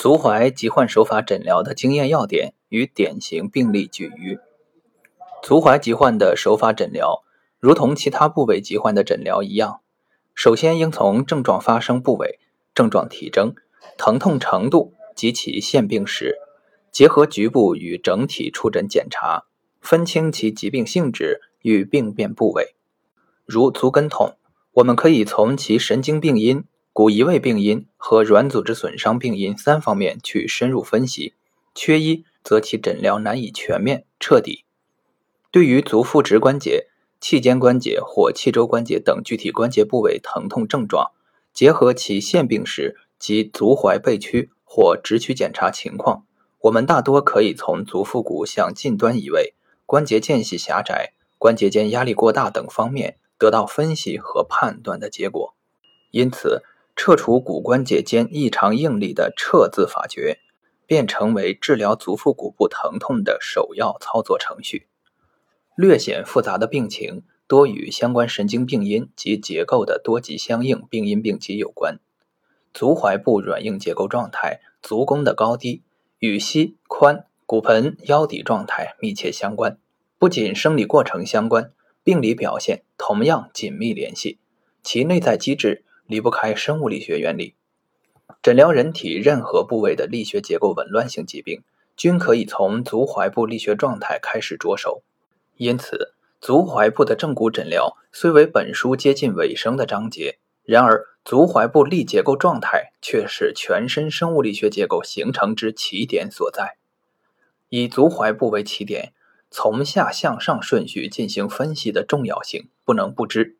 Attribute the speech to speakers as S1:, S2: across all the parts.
S1: 足踝疾患手法诊疗的经验要点与典型病例举隅。足踝疾患的手法诊疗，如同其他部位疾患的诊疗一样，首先应从症状发生部位、症状体征、疼痛程度及其现病史，结合局部与整体触诊检查，分清其疾病性质与病变部位。如足跟痛，我们可以从其神经病因。骨移位病因和软组织损伤病因三方面去深入分析，缺一则其诊疗难以全面彻底。对于足腹直关节、气间关节或气周关节等具体关节部位疼痛症状，结合其现病史及足踝背屈或直屈检查情况，我们大多可以从足腹骨向近端移位、关节间隙狭窄、关节间压力过大等方面得到分析和判断的结果。因此。撤除骨关节间异常应力的撤字法诀，便成为治疗足腹股部疼痛的首要操作程序。略显复杂的病情，多与相关神经病因及结构的多级相应病因病机有关。足踝部软硬结构状态、足弓的高低，与膝髋、骨盆、腰底状态密切相关。不仅生理过程相关，病理表现同样紧密联系，其内在机制。离不开生物力学原理，诊疗人体任何部位的力学结构紊乱性疾病，均可以从足踝部力学状态开始着手。因此，足踝部的正骨诊疗虽为本书接近尾声的章节，然而足踝部力结构状态却是全身生物力学结构形成之起点所在。以足踝部为起点，从下向上顺序进行分析的重要性不能不知。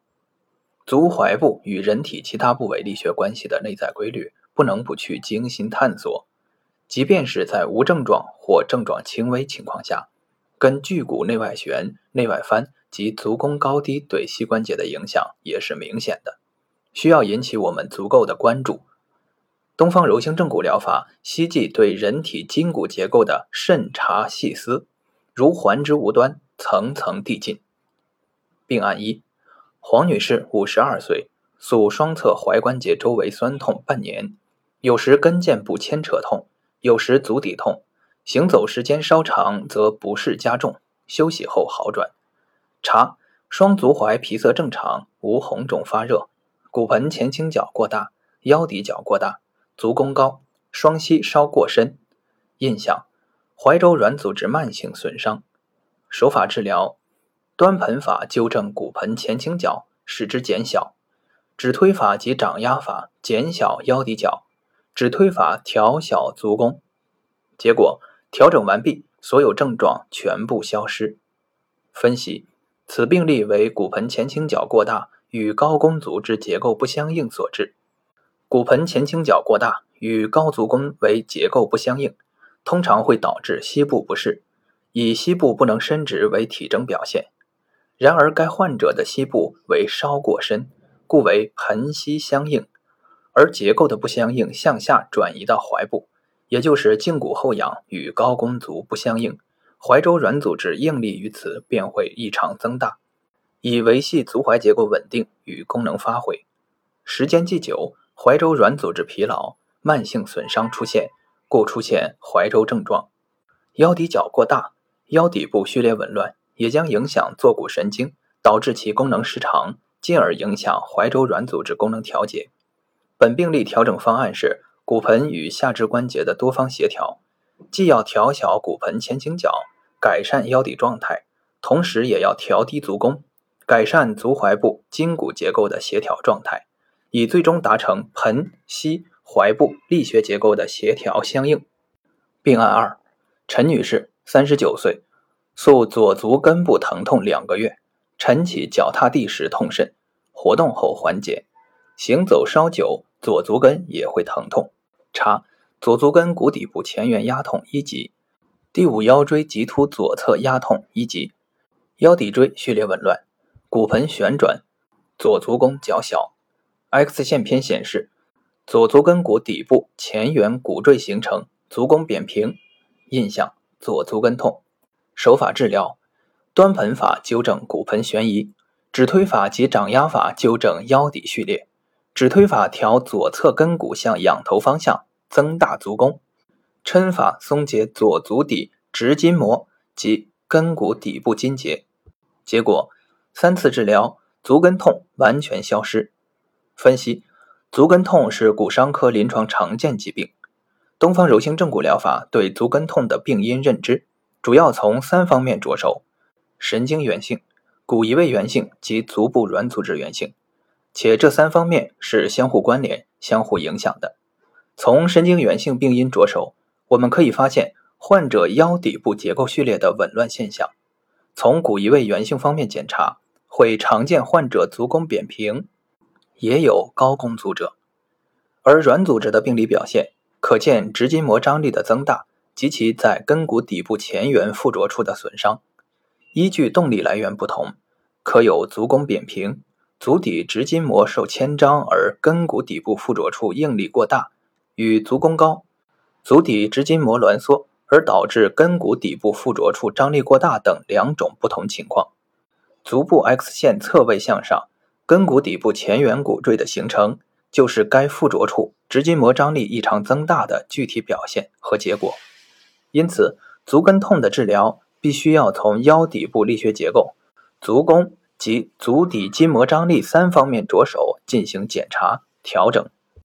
S1: 足踝部与人体其他部位力学关系的内在规律，不能不去精心探索。即便是在无症状或症状轻微情况下，跟距骨内外旋、内外翻及足弓高低对膝关节的影响也是明显的，需要引起我们足够的关注。东方柔性正骨疗法希冀对人体筋骨结构的慎察细思，如环之无端，层层递进。病案一。黄女士，五十二岁，诉双侧踝关节周围酸痛半年，有时跟腱部牵扯痛，有时足底痛，行走时间稍长则不适加重，休息后好转。查双足踝皮色正常，无红肿发热，骨盆前倾角过大，腰底角过大，足弓高，双膝稍过深。印象：踝周软组织慢性损伤。手法治疗。端盆法纠正骨盆前倾角，使之减小；指推法及掌压法减小腰底角，指推法调小足弓。结果调整完毕，所有症状全部消失。分析：此病例为骨盆前倾角过大与高弓足之结构不相应所致。骨盆前倾角过大与高足弓为结构不相应，通常会导致膝部不适，以膝部不能伸直为体征表现。然而，该患者的膝部为稍过深，故为盆膝相应，而结构的不相应向下转移到踝部，也就是胫骨后仰与高弓足不相应，踝周软组织应力于此便会异常增大，以维系足踝结构稳定与功能发挥。时间既久，踝周软组织疲劳、慢性损伤出现，故出现踝周症状。腰底角过大，腰底部序列紊乱。也将影响坐骨神经，导致其功能失常，进而影响踝周软组织功能调节。本病例调整方案是骨盆与下肢关节的多方协调，既要调小骨盆前倾角，改善腰底状态，同时也要调低足弓，改善足踝部筋骨结构的协调状态，以最终达成盆膝踝部力学结构的协调相应。病案二：陈女士，三十九岁。诉左足根部疼痛两个月，晨起脚踏地时痛甚，活动后缓解，行走稍久左足跟也会疼痛。查左足跟骨底部前缘压痛一级，第五腰椎棘突左侧压痛一级，腰骶椎序列紊乱，骨盆旋转，左足弓较小。X 线片显示左足跟骨底部前缘骨赘形成，足弓扁平。印象左足跟痛。手法治疗：端盆法纠正骨盆悬移，指推法及掌压法纠正腰底序列。指推法调左侧跟骨向仰头方向，增大足弓，抻法松解左足底直筋膜及根骨底部筋结，结果三次治疗，足跟痛完全消失。分析：足跟痛是骨伤科临床常见疾病。东方柔性正骨疗法对足跟痛的病因认知，主要从三方面着手：神经源性、骨移位源性及足部软组织源性。且这三方面是相互关联、相互影响的。从神经源性病因着手，我们可以发现患者腰底部结构序列的紊乱现象。从骨移位源性方面检查，会常见患者足弓扁平，也有高弓足者。而软组织的病理表现，可见直筋膜张力的增大及其在根骨底部前缘附着处的损伤。依据动力来源不同，可有足弓扁平。足底直筋膜受牵张而根骨底部附着处应力过大，与足弓高；足底直筋膜挛缩而导致根骨底部附着处张力过大等两种不同情况。足部 X 线侧位向上，根骨底部前缘骨赘的形成，就是该附着处直筋膜张力异常增大的具体表现和结果。因此，足跟痛的治疗必须要从腰底部力学结构、足弓。及足底筋膜张力三方面着手进行检查调整。